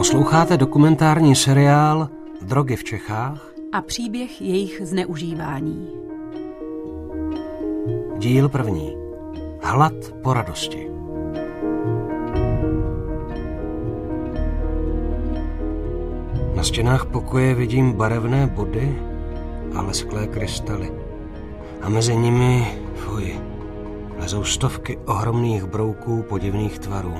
Posloucháte dokumentární seriál Drogy v Čechách a příběh jejich zneužívání. Díl první. Hlad po radosti. Na stěnách pokoje vidím barevné body a lesklé krystaly. A mezi nimi, fuj, lezou stovky ohromných brouků podivných tvarů.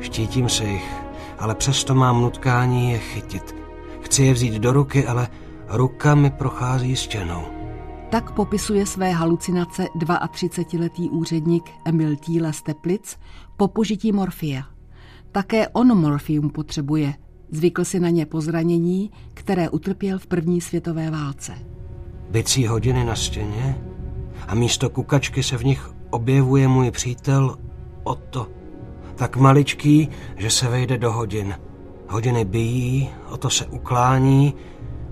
Štítím se jich, ale přesto mám nutkání je chytit. Chci je vzít do ruky, ale ruka mi prochází stěnou. Tak popisuje své halucinace 32-letý úředník Emil Tíle z Teplic po požití morfia. Také on morfium potřebuje. Zvykl si na ně po zranění, které utrpěl v první světové válce. Bicí hodiny na stěně a místo kukačky se v nich objevuje můj přítel Otto. Tak maličký, že se vejde do hodin. Hodiny bijí, o to se uklání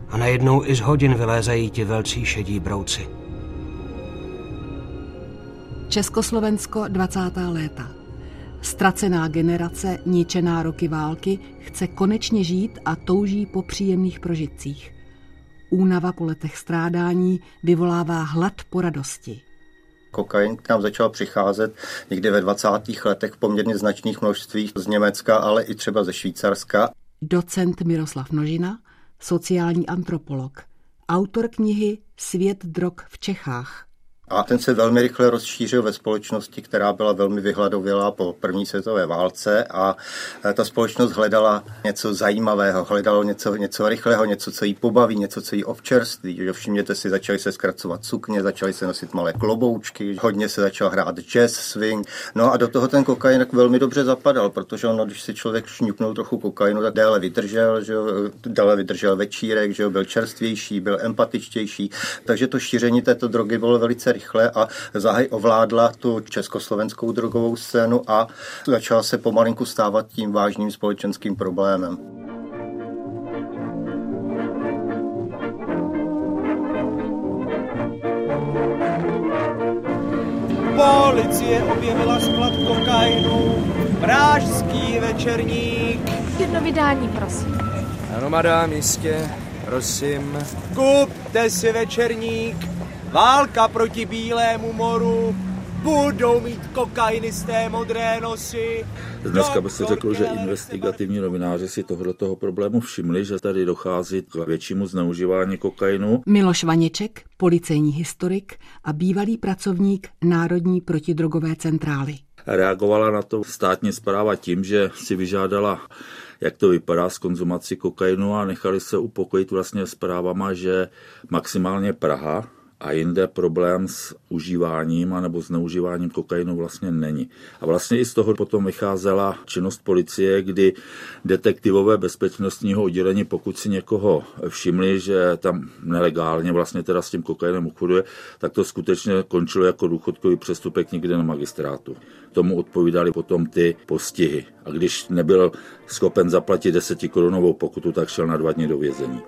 a najednou i z hodin vylézají ti velcí šedí brouci. Československo 20. léta. Ztracená generace, ničená roky války, chce konečně žít a touží po příjemných prožitcích. Únava po letech strádání vyvolává hlad po radosti. Kokain k nám začal přicházet někdy ve 20. letech v poměrně značných množstvích z Německa, ale i třeba ze Švýcarska. Docent Miroslav Nožina, sociální antropolog, autor knihy Svět drog v Čechách. A ten se velmi rychle rozšířil ve společnosti, která byla velmi vyhladovělá po první světové válce a e, ta společnost hledala něco zajímavého, hledalo něco, něco rychlého, něco, co jí pobaví, něco, co jí občerství. Že všimněte si, začali se zkracovat sukně, začali se nosit malé kloboučky, hodně se začal hrát jazz, swing. No a do toho ten kokain velmi dobře zapadal, protože ono, když si člověk šňupnul trochu kokainu, tak déle vydržel, že jo, déle vydržel večírek, že jo, byl čerstvější, byl empatičtější. Takže to šíření této drogy bylo velice rychle a zahaj ovládla tu československou drogovou scénu a začala se pomalinku stávat tím vážným společenským problémem. Policie objevila sklad kokainu, Pražský večerník. Jedno vydání, prosím. Ano, madám, jistě, prosím. Kupte si večerník, Válka proti Bílému moru, budou mít kokainisté modré nosy. Dneska by se řekl, že investigativní novináři si tohoto problému všimli, že tady dochází k většímu zneužívání kokainu. Miloš Vaněček, policejní historik a bývalý pracovník Národní protidrogové centrály. Reagovala na to státní zpráva tím, že si vyžádala jak to vypadá s konzumací kokainu a nechali se upokojit vlastně zprávama, že maximálně Praha a jinde problém s užíváním anebo zneužíváním kokainu vlastně není. A vlastně i z toho potom vycházela činnost policie, kdy detektivové bezpečnostního oddělení, pokud si někoho všimli, že tam nelegálně vlastně teda s tím kokainem obchoduje, tak to skutečně končilo jako důchodkový přestupek někde na magistrátu. Tomu odpovídali potom ty postihy. A když nebyl schopen zaplatit desetikorunovou pokutu, tak šel na dva dny do vězení.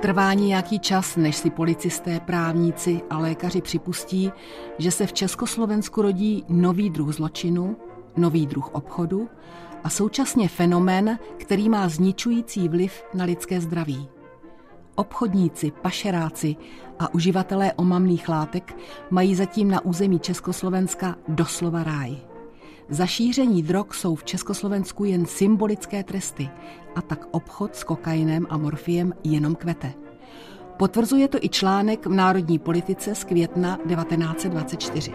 Trvá nějaký čas, než si policisté, právníci a lékaři připustí, že se v Československu rodí nový druh zločinu, nový druh obchodu a současně fenomén, který má zničující vliv na lidské zdraví. Obchodníci, pašeráci a uživatelé omamných látek mají zatím na území Československa doslova ráj. Za šíření drog jsou v Československu jen symbolické tresty a tak obchod s kokainem a morfiem jenom kvete. Potvrzuje to i článek v Národní politice z května 1924.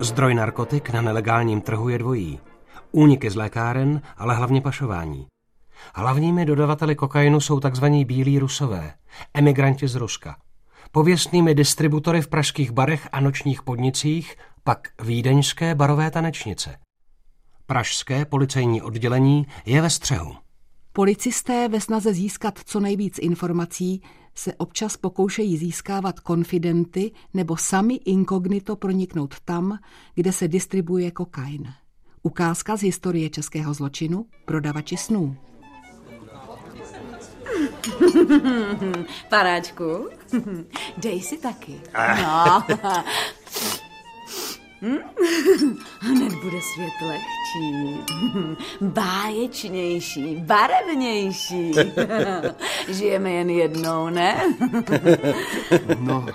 Zdroj narkotik na nelegálním trhu je dvojí. Úniky z lékáren, ale hlavně pašování. Hlavními dodavateli kokainu jsou tzv. bílí rusové, emigranti z Ruska. Pověstnými distributory v pražských barech a nočních podnicích pak vídeňské barové tanečnice. Pražské policejní oddělení je ve střehu. Policisté ve snaze získat co nejvíc informací se občas pokoušejí získávat konfidenty nebo sami inkognito proniknout tam, kde se distribuje kokain. Ukázka z historie českého zločinu prodavači snů. Paráčku, dej si taky. No. Hm? Hned bude svět lehčí, báječnější, barevnější. Žijeme jen jednou, ne? no,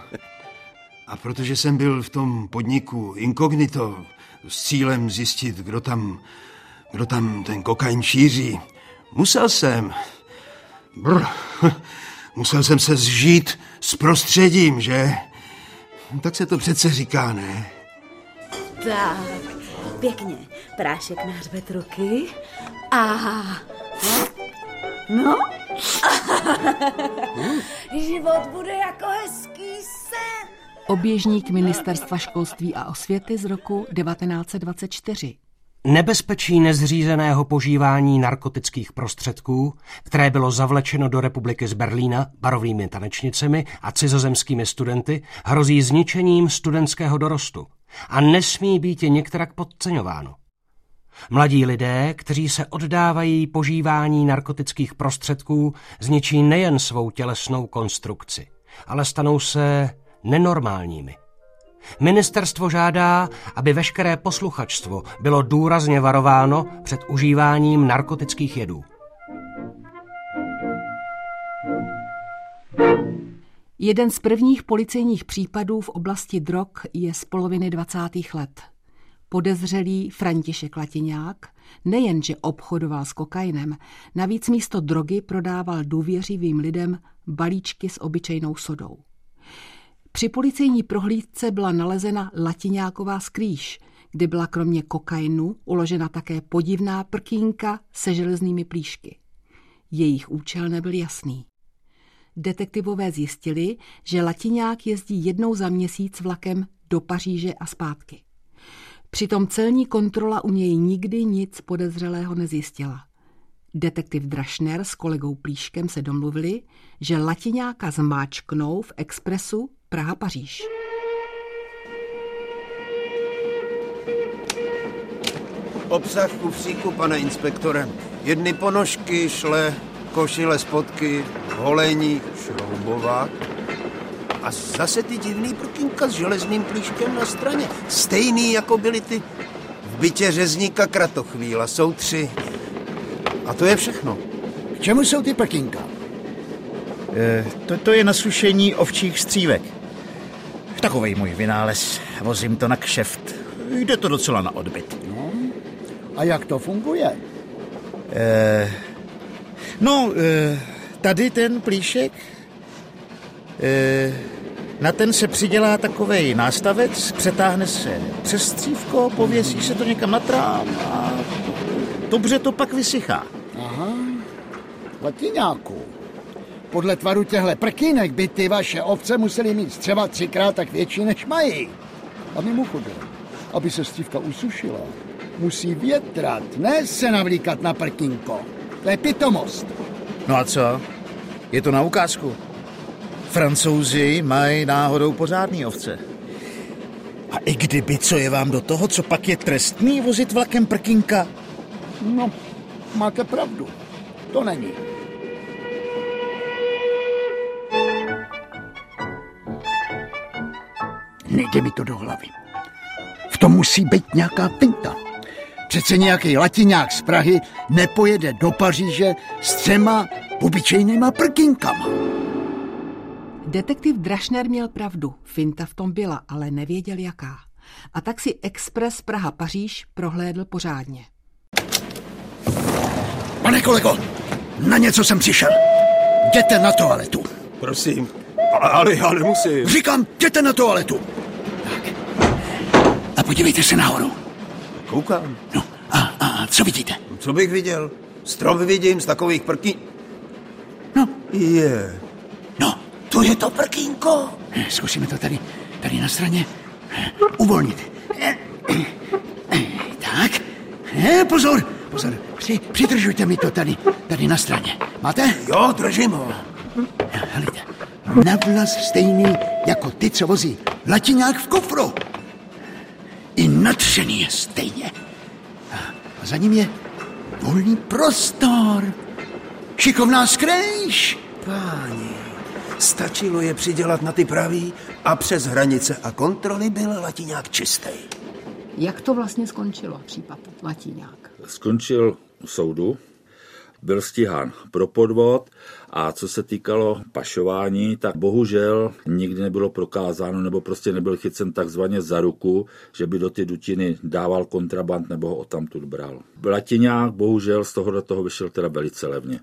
a protože jsem byl v tom podniku inkognito s cílem zjistit, kdo tam, kdo tam ten kokain šíří, musel jsem... Brr, musel jsem se zžít s prostředím, že? Tak se to přece říká, ne? Tak, pěkně. Prášek na hřbet ruky. A... No? Život bude jako hezký sen. Oběžník Ministerstva školství a osvěty z roku 1924. Nebezpečí nezřízeného požívání narkotických prostředků, které bylo zavlečeno do republiky z Berlína barovými tanečnicemi a cizozemskými studenty, hrozí zničením studentského dorostu a nesmí být některak podceňováno. Mladí lidé, kteří se oddávají požívání narkotických prostředků, zničí nejen svou tělesnou konstrukci, ale stanou se nenormálními. Ministerstvo žádá, aby veškeré posluchačstvo bylo důrazně varováno před užíváním narkotických jedů. Jeden z prvních policejních případů v oblasti drog je z poloviny 20. let. Podezřelý František Latiňák nejenže obchodoval s kokainem, navíc místo drogy prodával důvěřivým lidem balíčky s obyčejnou sodou. Při policejní prohlídce byla nalezena latiňáková skrýž, kde byla kromě kokainu uložena také podivná prkínka se železnými plíšky. Jejich účel nebyl jasný. Detektivové zjistili, že latiňák jezdí jednou za měsíc vlakem do Paříže a zpátky. Přitom celní kontrola u něj nikdy nic podezřelého nezjistila. Detektiv Drašner s kolegou Plíškem se domluvili, že latiňáka zmáčknou v expresu Praha-Paříž. Obsah kufříku, pane inspektore. Jedny ponožky, šle, košile, spotky, holení, šroubovák. A zase ty divný prkínka s železným plíškem na straně. Stejný, jako byly ty v bytě řezníka Kratochvíla. Jsou tři. A to je všechno. K čemu jsou ty prkínka? E, to, to je nasušení ovčích střívek. Takový můj vynález. Vozím to na kšeft. Jde to docela na odbyt. No, a jak to funguje? E, no, e, tady ten plíšek, e, na ten se přidělá takový nástavec, přetáhne se přes střívko, pověsí se to někam na trám a dobře to pak vysychá. Aha, latiňáku. Podle tvaru těchto prkínek by ty vaše ovce musely mít třeba třikrát tak větší, než mají. A mimochodem, aby se střívka usušila, musí větrat, ne se navlíkat na prkínko. To je pitomost. No a co? Je to na ukázku. Francouzi mají náhodou pořádný ovce. A i kdyby, co je vám do toho, co pak je trestný vozit vlakem prkinka? No, máte pravdu. To není. Nejde mi to do hlavy. V tom musí být nějaká finta. Přece nějaký latiňák z Prahy nepojede do Paříže s třema obyčejnýma prkinkama. Detektiv Drašner měl pravdu, finta v tom byla, ale nevěděl jaká. A tak si Express Praha-Paříž prohlédl pořádně. Pane kolego, na něco jsem přišel. Jděte na toaletu. Prosím, ale já nemusím. Říkám, jděte na toaletu. Tak. A podívejte se nahoru. Koukám. No, a, a co vidíte? Co bych viděl? Strop vidím z takových prkí... No. Je. No, to je to prkínko. Zkusíme to tady, tady na straně uvolnit. Tak. Pozor, pozor. Při, přidržujte mi to tady, tady na straně. Máte? Jo, držím ho. Helejte. Na vlas stejný jako ty, co vozí latiňák v kufru. I natřený je stejně. A za ním je volný prostor. Šikovná skrejš. Páni, stačilo je přidělat na ty pravý a přes hranice a kontroly byl latiňák čistý. Jak to vlastně skončilo, případ Latiňák? Skončil u soudu, byl stíhán pro podvod a co se týkalo pašování, tak bohužel nikdy nebylo prokázáno nebo prostě nebyl chycen takzvaně za ruku, že by do ty dutiny dával kontraband nebo ho odtamtud bral. Latiňák bohužel z toho do toho vyšel teda velice levně.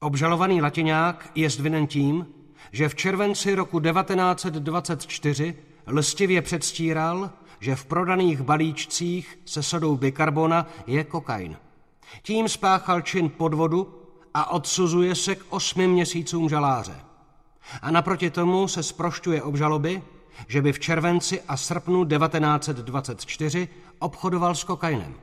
Obžalovaný Latiňák je zdvinen tím, že v červenci roku 1924 lstivě předstíral, že v prodaných balíčcích se sodou bikarbona je kokain. Tím spáchal čin podvodu a odsuzuje se k osmi měsícům žaláře. A naproti tomu se sprošťuje obžaloby, že by v červenci a srpnu 1924 obchodoval s kokainem.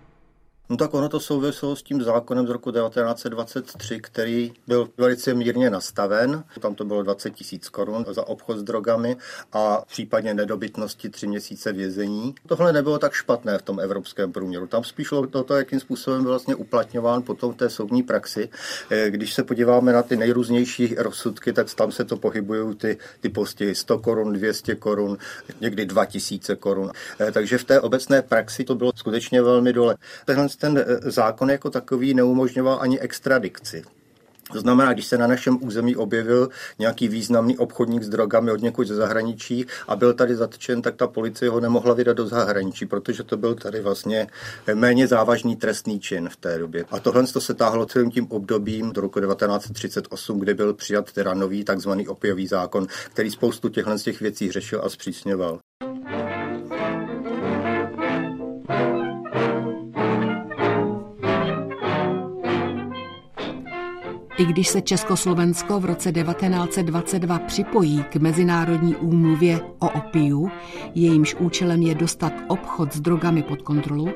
No tak ono to souviselo s tím zákonem z roku 1923, který byl velice mírně nastaven. Tam to bylo 20 tisíc korun za obchod s drogami a v nedobytnosti tři měsíce vězení. Tohle nebylo tak špatné v tom evropském průměru. Tam spíš šlo to, to, jakým způsobem byl vlastně uplatňován potom v té soudní praxi. Eh, když se podíváme na ty nejrůznější rozsudky, tak tam se to pohybují ty, ty postihy 100 korun, 200 korun, někdy 2000 korun. Eh, takže v té obecné praxi to bylo skutečně velmi dole. Tenhle ten eh, zákon jako takový neumožňoval ani extradikci. To znamená, když se na našem území objevil nějaký významný obchodník s drogami od někud ze zahraničí a byl tady zatčen, tak ta policie ho nemohla vydat do zahraničí, protože to byl tady vlastně méně závažný trestný čin v té době. A tohle to se táhlo celým tím obdobím do roku 1938, kdy byl přijat teda nový takzvaný opiový zákon, který spoustu těchto těch věcí řešil a zpřísňoval. I když se Československo v roce 1922 připojí k Mezinárodní úmluvě o opiu, jejímž účelem je dostat obchod s drogami pod kontrolu,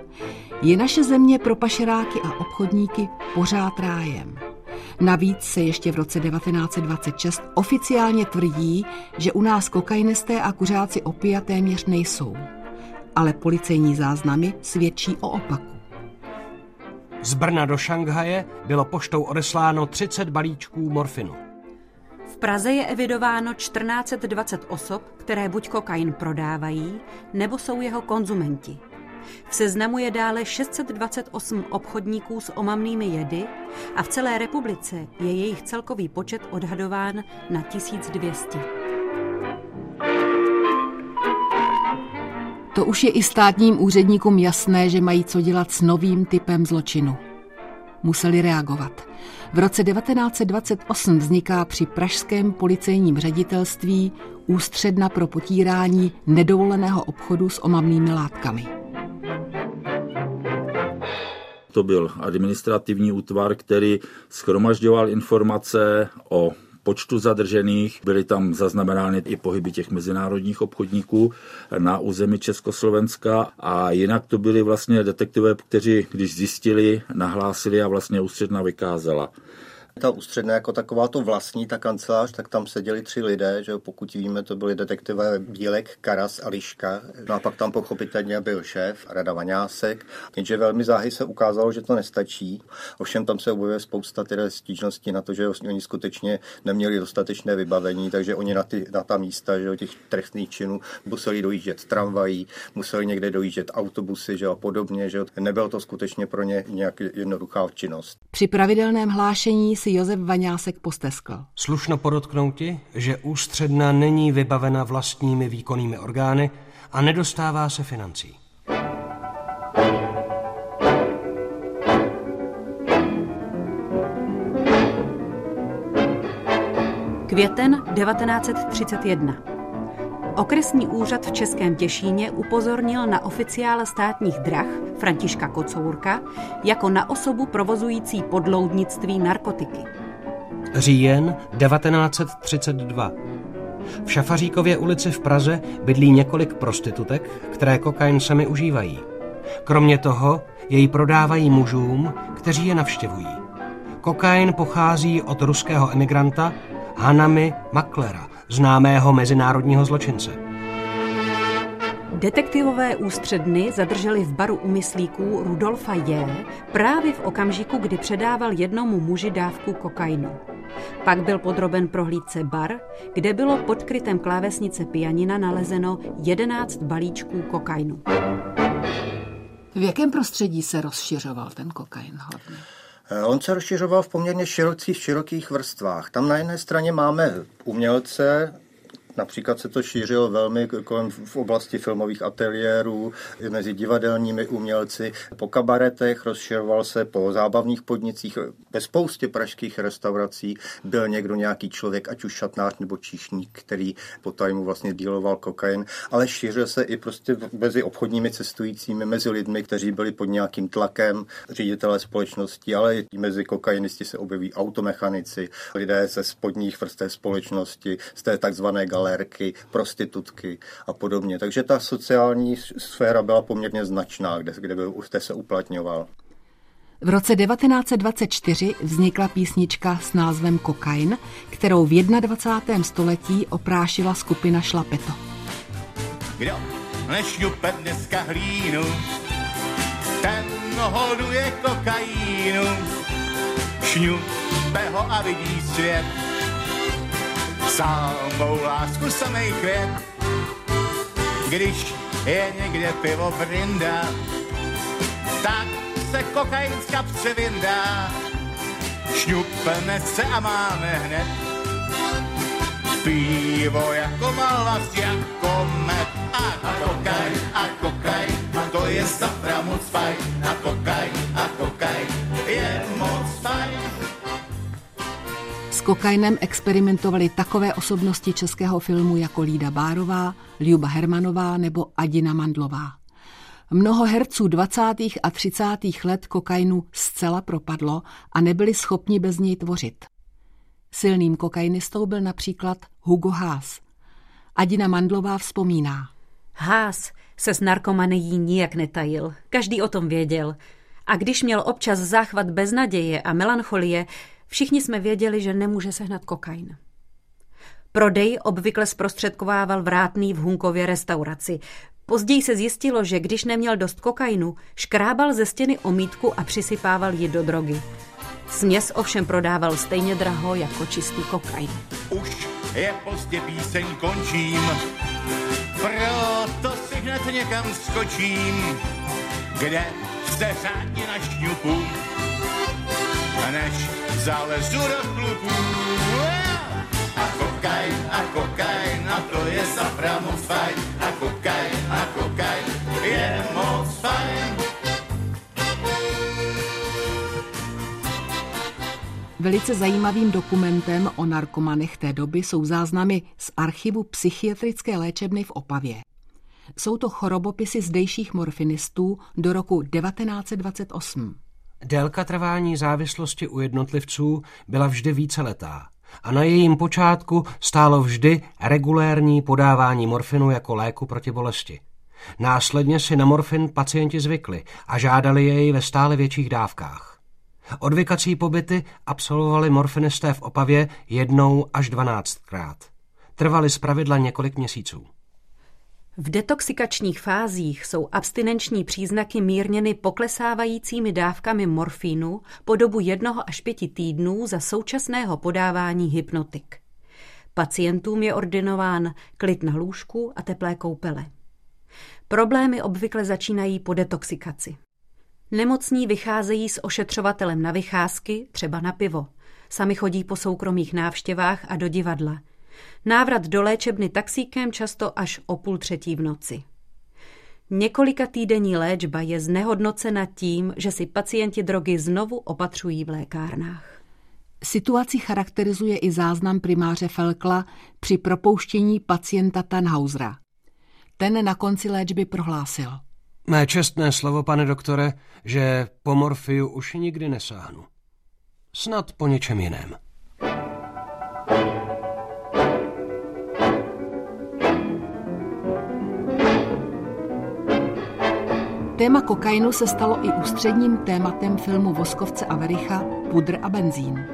je naše země pro pašeráky a obchodníky pořád rájem. Navíc se ještě v roce 1926 oficiálně tvrdí, že u nás kokainisté a kuřáci opia téměř nejsou. Ale policejní záznamy svědčí o opaku. Z Brna do Šanghaje bylo poštou odesláno 30 balíčků morfinu. V Praze je evidováno 1420 osob, které buď kokain prodávají, nebo jsou jeho konzumenti. V seznamu je dále 628 obchodníků s omamnými jedy a v celé republice je jejich celkový počet odhadován na 1200. To už je i státním úředníkům jasné, že mají co dělat s novým typem zločinu. Museli reagovat. V roce 1928 vzniká při pražském policejním ředitelství ústředna pro potírání nedovoleného obchodu s omamnými látkami. To byl administrativní útvar, který schromažďoval informace o počtu zadržených. Byly tam zaznamenány i pohyby těch mezinárodních obchodníků na území Československa a jinak to byli vlastně detektivové, kteří když zjistili, nahlásili a vlastně ústředna vykázala. Ta ústředná jako taková to vlastní, ta kancelář, tak tam seděli tři lidé, že pokud víme, to byli detektivové Bílek, Karas a Liška. No a pak tam pochopitelně byl šéf, Rada Vaňásek, jenže velmi záhy se ukázalo, že to nestačí. Ovšem tam se objevuje spousta tedy stížností na to, že oni skutečně neměli dostatečné vybavení, takže oni na, ty, na ta místa, že těch trestných činů museli dojíždět tramvají, museli někde dojíždět autobusy, že a podobně, že nebylo to skutečně pro ně nějak jednoduchá činnost. Při pravidelném hlášení si Josef Vaňásek posteskl. Slušno podotknouti, že ústředna není vybavena vlastními výkonnými orgány a nedostává se financí. Květen 1931. Okresní úřad v Českém Těšíně upozornil na oficiála státních drah Františka Kocourka jako na osobu provozující podloudnictví narkotiky. Říjen 1932. V Šafaříkově ulici v Praze bydlí několik prostitutek, které kokain sami užívají. Kromě toho jej prodávají mužům, kteří je navštěvují. Kokain pochází od ruského emigranta Hanami Maklera, známého mezinárodního zločince. Detektivové ústředny zadrželi v baru umyslíků Rudolfa J. právě v okamžiku, kdy předával jednomu muži dávku kokainu. Pak byl podroben prohlídce bar, kde bylo pod krytem klávesnice pianina nalezeno 11 balíčků kokainu. V jakém prostředí se rozšiřoval ten kokain hlavně? Eh, on se rozšiřoval v poměrně širokých, širokých vrstvách. Tam na jedné straně máme umělce, Například se to šířilo velmi kolem v oblasti filmových ateliérů, mezi divadelními umělci, po kabaretech, rozširoval se po zábavních podnicích, ve spoustě pražských restaurací. Byl někdo nějaký člověk, ať už šatnář nebo číšník, který po tajmu vlastně díloval kokain, ale šířil se i prostě mezi obchodními cestujícími, mezi lidmi, kteří byli pod nějakým tlakem ředitele společnosti, ale i mezi kokainisty se objeví automechanici, lidé ze spodních vrstev společnosti, z té takzvané gal galérky, prostitutky a podobně. Takže ta sociální sféra byla poměrně značná, kde, kde, byl, kde se uplatňoval. V roce 1924 vznikla písnička s názvem Kokain, kterou v 21. století oprášila skupina Šlapeto. Kdo nešňupe dneska hlínu, ten hoduje kokainu, šňupe ho a vidí svět, samou lásku samej květ. Když je někde pivo brinda, tak se kokainská převindá. Šňupeme se a máme hned pivo jako malvast, jako med. A kokain, a kokain, a to je safra moc fajn. A kokain, a kokain, je moc fajn kokainem experimentovali takové osobnosti českého filmu jako Lída Bárová, Ljuba Hermanová nebo Adina Mandlová. Mnoho herců 20. a 30. let kokainu zcela propadlo a nebyli schopni bez něj tvořit. Silným kokainistou byl například Hugo Haas. Adina Mandlová vzpomíná. Haas se s narkomanií nijak netajil. Každý o tom věděl. A když měl občas záchvat beznaděje a melancholie, Všichni jsme věděli, že nemůže sehnat kokain. Prodej obvykle zprostředkovával vrátný v Hunkově restauraci. Později se zjistilo, že když neměl dost kokainu, škrábal ze stěny omítku a přisypával ji do drogy. Směs ovšem prodával stejně draho jako čistý kokain. Už je pozdě píseň končím, proto si hned někam skočím, kde se řádně na šňupu než zalezu do klubů. A kokain, a kokain, a to je safra moc fajn. A kokain, a kokain, je moc fajn. Velice zajímavým dokumentem o narkomanech té doby jsou záznamy z archivu psychiatrické léčebny v Opavě. Jsou to chorobopisy zdejších morfinistů do roku 1928. Délka trvání závislosti u jednotlivců byla vždy víceletá a na jejím počátku stálo vždy regulérní podávání morfinu jako léku proti bolesti. Následně si na morfin pacienti zvykli a žádali jej ve stále větších dávkách. Odvykací pobyty absolvovali morfinisté v Opavě jednou až dvanáctkrát. Trvali zpravidla několik měsíců. V detoxikačních fázích jsou abstinenční příznaky mírněny poklesávajícími dávkami morfínu po dobu jednoho až pěti týdnů za současného podávání hypnotik. Pacientům je ordinován klid na lůžku a teplé koupele. Problémy obvykle začínají po detoxikaci. Nemocní vycházejí s ošetřovatelem na vycházky, třeba na pivo. Sami chodí po soukromých návštěvách a do divadla – Návrat do léčebny taxíkem často až o půl třetí v noci. Několika týdenní léčba je znehodnocena tím, že si pacienti drogy znovu opatřují v lékárnách. Situaci charakterizuje i záznam primáře Felkla při propouštění pacienta Tannhausera. Ten na konci léčby prohlásil. Mé čestné slovo, pane doktore, že po morfiu už nikdy nesáhnu. Snad po něčem jiném. Téma kokainu se stalo i ústředním tématem filmu Voskovce a Vericha Pudr a benzín.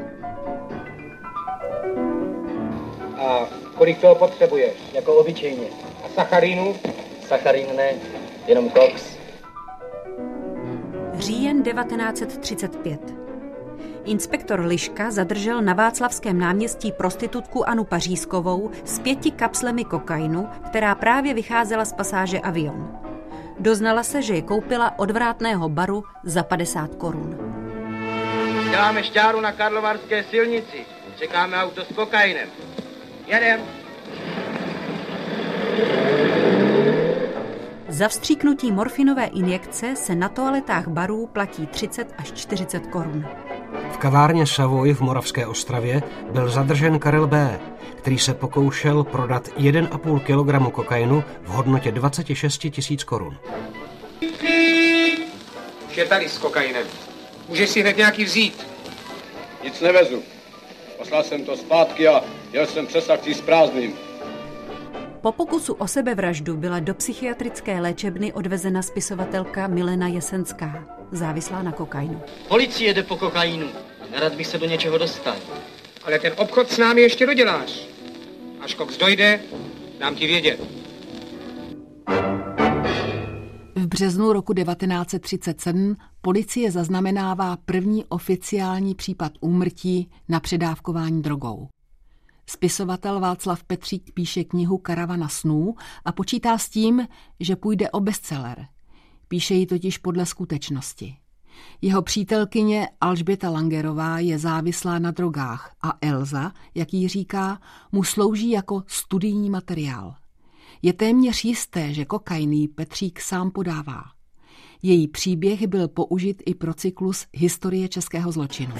A kolik toho potřebuješ, jako obyčejně? A sacharínu? Sacharín ne, jenom koks. Říjen 1935. Inspektor Liška zadržel na Václavském náměstí prostitutku Anu Pařízkovou s pěti kapslemi kokainu, která právě vycházela z pasáže Avion. Doznala se, že je koupila od vrátného baru za 50 korun. Děláme šťáru na Karlovarské silnici. Čekáme auto s kokainem. Jedem. Za vstříknutí morfinové injekce se na toaletách barů platí 30 až 40 korun. V kavárně Savoy v Moravské Ostravě byl zadržen Karel B., který se pokoušel prodat 1,5 kg kokainu v hodnotě 26 tisíc korun. Už je tady s kokainem. Můžeš si hned nějaký vzít. Nic nevezu. Poslal jsem to zpátky a jel jsem přes akcí s prázdným. Po pokusu o sebevraždu byla do psychiatrické léčebny odvezena spisovatelka Milena Jesenská, závislá na kokainu. Policie jede po kokainu. Nerad bych se do něčeho dostal. Ale ten obchod s námi ještě doděláš. Až koks dojde, dám ti vědět. V březnu roku 1937 policie zaznamenává první oficiální případ úmrtí na předávkování drogou. Spisovatel Václav Petřík píše knihu Karavana snů a počítá s tím, že půjde o bestseller. Píše ji totiž podle skutečnosti. Jeho přítelkyně Alžběta Langerová je závislá na drogách a Elza, jak jí říká, mu slouží jako studijní materiál. Je téměř jisté, že kokain Petřík sám podává. Její příběh byl použit i pro cyklus Historie českého zločinu.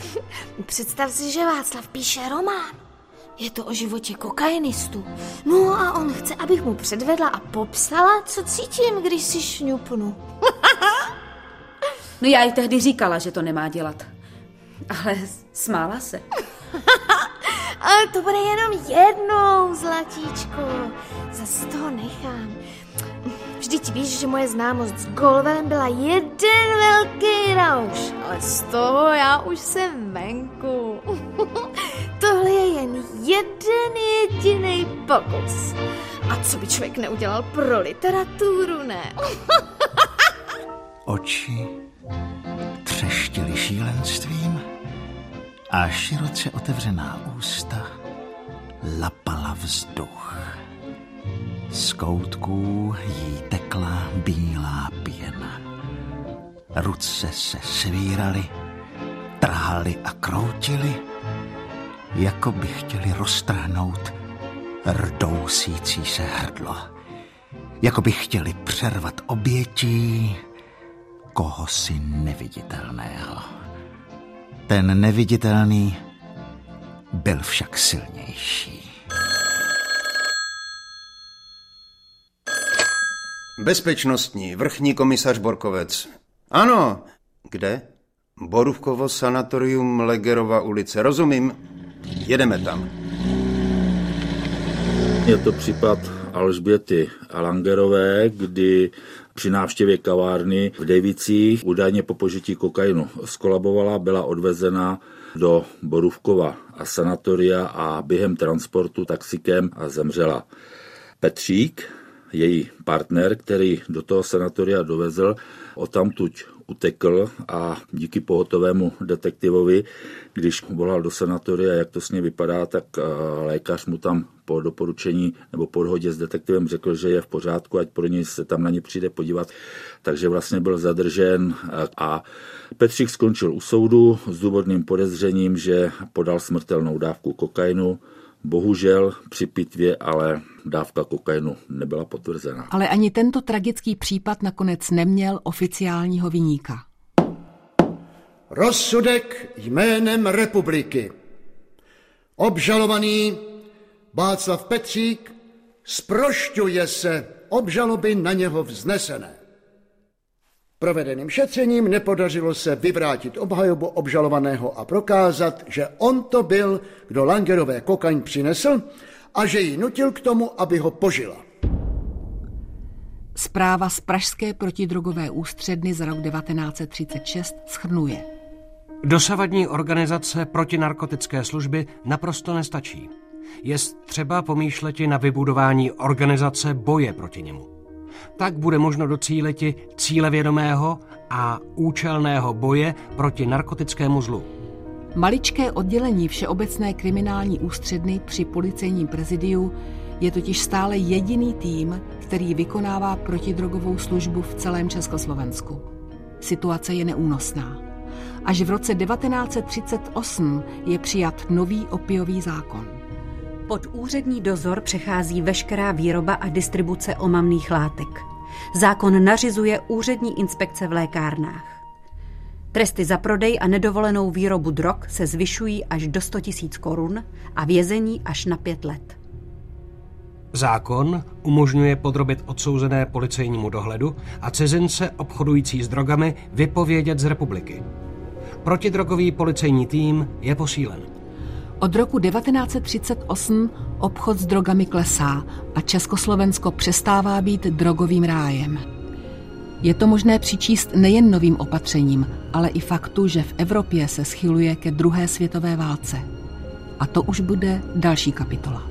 Představ si, že Václav píše román. Je to o životě kokainistů. No a on chce, abych mu předvedla a popsala, co cítím, když si šňupnu. No já jí tehdy říkala, že to nemá dělat. Ale smála se. Ale to bude jenom jednou, zlatíčko. Zase toho nechám. Vždyť víš, že moje známost s Golvelem byla jeden velký rauš. Ale z toho já už jsem venku. Jeden jediný pokus. A co by člověk neudělal pro literaturu, ne? Oči třeštily šílenstvím a široce otevřená ústa lapala vzduch. Z koutků jí tekla bílá pěna. Ruce se svíraly, trhaly a kroutily, jako by chtěli roztrhnout rdousící se hrdlo. Jako by chtěli přervat obětí koho si neviditelného. Ten neviditelný byl však silnější. Bezpečnostní, vrchní komisař Borkovec. Ano, kde? Borůvkovo sanatorium Legerova ulice. Rozumím. Jedeme tam. Je to případ Alžběty Langerové, kdy při návštěvě kavárny v Davicích údajně po požití kokainu skolabovala, byla odvezena do Borůvkova a sanatoria a během transportu taxikem a zemřela. Petřík, její partner, který do toho sanatoria dovezl, odtamtuť utekl a díky pohotovému detektivovi, když volal do sanatoria, jak to s ním vypadá, tak eh, lékař mu tam po doporučení nebo po dohodě s detektivem řekl, že je v pořádku, ať pro něj se tam na ně přijde podívat. Takže vlastně byl zadržen eh, a Petřík skončil u soudu s důvodným podezřením, že podal smrtelnou dávku kokainu, Bohužel při pitvě ale dávka kokainu nebyla potvrzena. Ale ani tento tragický případ nakonec neměl oficiálního vyníka. Rozsudek jménem republiky. Obžalovaný Václav Petřík sprošťuje se obžaloby na něho vznesené. Provedeným šetřením nepodařilo se vyvrátit obhajobu obžalovaného a prokázat, že on to byl, kdo Langerové kokain přinesl a že ji nutil k tomu, aby ho požila. Zpráva z Pražské protidrogové ústředny za rok 1936 schrnuje. Dosavadní organizace protinarkotické služby naprosto nestačí. Je třeba pomýšleti na vybudování organizace boje proti němu. Tak bude možno docíliti cílevědomého a účelného boje proti narkotickému zlu. Maličké oddělení Všeobecné kriminální ústředny při policejním prezidiu Je totiž stále jediný tým, který vykonává protidrogovou službu v celém Československu. Situace je neúnosná. Až v roce 1938 je přijat nový opiový zákon. Pod úřední dozor přechází veškerá výroba a distribuce omamných látek. Zákon nařizuje úřední inspekce v lékárnách. Tresty za prodej a nedovolenou výrobu drog se zvyšují až do 100 000 korun a vězení až na pět let. Zákon umožňuje podrobit odsouzené policejnímu dohledu a cizince obchodující s drogami vypovědět z republiky. Protidrogový policejní tým je posílen. Od roku 1938 obchod s drogami klesá a Československo přestává být drogovým rájem. Je to možné přičíst nejen novým opatřením, ale i faktu, že v Evropě se schyluje ke druhé světové válce. A to už bude další kapitola.